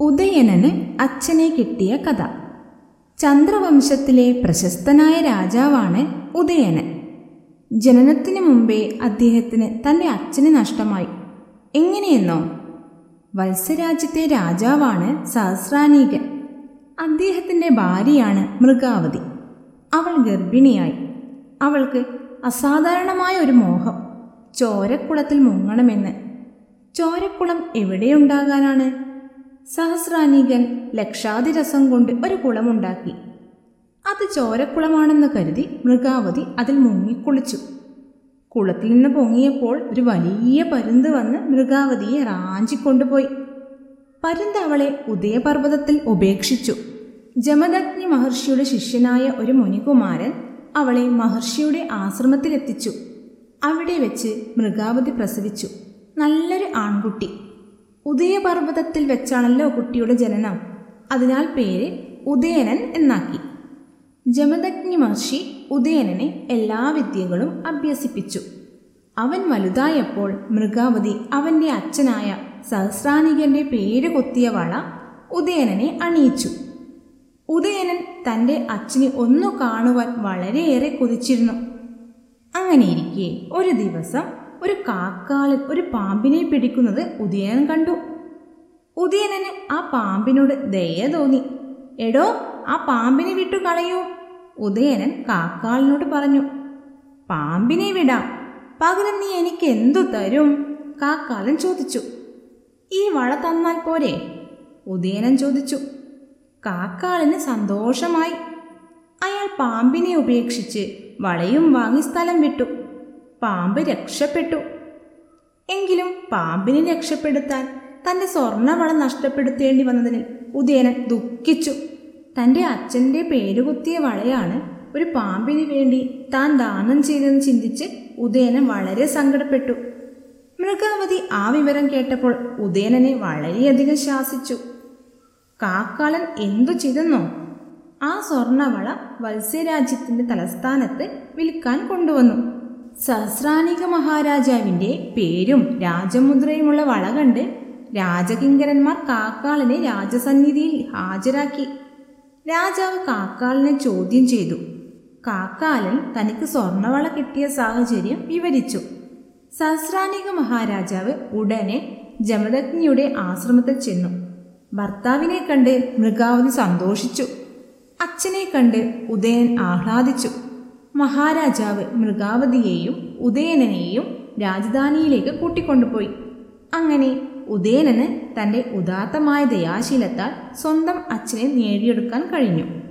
ഉദയനന് അച്ഛനെ കിട്ടിയ കഥ. ചന്ദ്രവംശത്തിലെ പ്രശസ്തനായ രാജാവാണ് ഉദയനൻ. ജനനത്തിനു മുമ്പേ അദ്ദേഹത്തിന് തന്റെ അച്ഛന് നഷ്ടമായി. എങ്ങനെയെന്നോ? വത്സരാജ്യത്തെ രാജാവാണ് സഹസ്രാനീകൻ. അദ്ദേഹത്തിന്റെ ഭാര്യയാണ് മൃഗാവതി. അവൾ ഗർഭിണിയായി. അവൾക്ക് അസാധാരണമായ ഒരു മോഹം. ചോരക്കുളത്തിൽ മുങ്ങണമെന്ന്. ചോരക്കുളം എവിടെയുണ്ടാകാനാണ്? സഹസ്രാനീകൻ ലക്ഷാതിരസം കൊണ്ട് ഒരു കുളമുണ്ടാക്കി. അത് ചോരക്കുളമാണെന്ന് കരുതി മൃഗാവതി അതിൽ മുങ്ങിക്കുളിച്ചു. കുളത്തിൽ നിന്ന് പൊങ്ങിയപ്പോൾ ഒരു വലിയ പരുന്ത് വന്ന് മൃഗാവതിയെ റാഞ്ചിക്കൊണ്ടുപോയി. പരുന്ത് അവളെ ഉദയപർവതത്തിൽ ഉപേക്ഷിച്ചു. ജമദഗ്നി മഹർഷിയുടെ ശിഷ്യനായ ഒരു മുനികുമാരൻ അവളെ മഹർഷിയുടെ ആശ്രമത്തിലെത്തിച്ചു. അവിടെ വെച്ച് മൃഗാവതി പ്രസവിച്ചു. നല്ലൊരു ആൺകുട്ടി. ഉദയപർവതത്തിൽ വെച്ചാണല്ലോ കുട്ടിയുടെ ജനനം. അതിനാൽ പേര് ഉദയനൻ എന്നാക്കി. ജമദഗ്നി മഹർഷി ഉദയനനെ എല്ലാ വിദ്യകളും അഭ്യസിപ്പിച്ചു. അവൻ വലുതായപ്പോൾ മൃഗാവതി അവന്റെ അച്ഛനായ സഹസ്രാനികന്റെ പേര് കൊത്തിയ വള ഉദയനനെ അണിയിച്ചു. ഉദയനൻ തന്റെ അച്ഛനെ ഒന്നു കാണുവാൻ വളരെയേറെ കൊതിച്ചിരുന്നു. അങ്ങനെയിരിക്കെ ഒരു ദിവസം ഒരു കാക്കാലൻ ഒരു പാമ്പിനെ പിടിക്കുന്നത് ഉദയനൻ കണ്ടു. ഉദയനന് ആ പാമ്പിനോട് ദയ തോന്നി. എടോ ആ പാമ്പിനെ വിട്ടു കളയൂ. ഉദയനൻ കാക്കാളിനോട് പറഞ്ഞു പാമ്പിനെ വിടാം. പകരം നീ എനിക്ക് എന്തു തരും? കാക്കാലൻ ചോദിച്ചു. ഈ വള തന്നാൽ പോരെ? ഉദയനൻ ചോദിച്ചു. കാക്കാളിന് സന്തോഷമായി. അയാൾ പാമ്പിനെ ഉപേക്ഷിച്ച് വളയും വാങ്ങി സ്ഥലം വിട്ടു. പാമ്പ് രക്ഷപ്പെട്ടു. എങ്കിലും പാമ്പിനെ രക്ഷപ്പെടുത്താൻ തന്റെ സ്വർണവള നഷ്ടപ്പെടുത്തേണ്ടി വന്നതിന് ഉദയനൻ ദുഃഖിച്ചു. തന്റെ അച്ഛന്റെ പേരുകുത്തിയ വളയാണ് ഒരു പാമ്പിന് വേണ്ടി താൻ ദാനം ചെയ്തെന്ന് ചിന്തിച്ച് ഉദയനൻ വളരെ സങ്കടപ്പെട്ടു. മൃഗാവതി ആ വിവരം കേട്ടപ്പോൾ ഉദയനനെ വളരെയധികം ശാസിച്ചു. കാക്കാളൻ എന്തു ചെയ്തെന്നോ ആ സ്വർണവള വത്സ്യരാജ്യത്തിന്റെ തലസ്ഥാനത്ത് വിൽക്കാൻ കൊണ്ടുവന്നു. സഹസ്രാനിക മഹാരാജാവിന്റെ പേരും രാജമുദ്രയുമുള്ള വള കണ്ട് രാജകിങ്കരന്മാർ കാക്കാളിനെ രാജസന്നിധിയിൽ ഹാജരാക്കി. രാജാവ് കാക്കാളിനെ ചോദ്യം ചെയ്തു. കാക്കാലൻ തനിക്ക് സ്വർണവള കിട്ടിയ സാഹചര്യം വിവരിച്ചു. സഹസ്രാനിക മഹാരാജാവ് ഉടനെ ജമദഗ്നിയുടെ ആശ്രമത്തിൽ ചെന്നു. ഭർത്താവിനെ കണ്ട് മൃഗാവതി സന്തോഷിച്ചു. അച്ഛനെ കണ്ട് ഉദയൻ ആഹ്ലാദിച്ചു. മഹാരാജാവ് മൃഗാവതിയെയും ഉദയനനെയും രാജധാനിയിലേക്ക് കൂട്ടിക്കൊണ്ടുപോയി. അങ്ങനെ ഉദയനന് തന്റെ ഉദാത്തമായ ദയാശീലത്താൽ സ്വന്തം അച്ഛനെ നേടിയെടുക്കാൻ കഴിഞ്ഞു.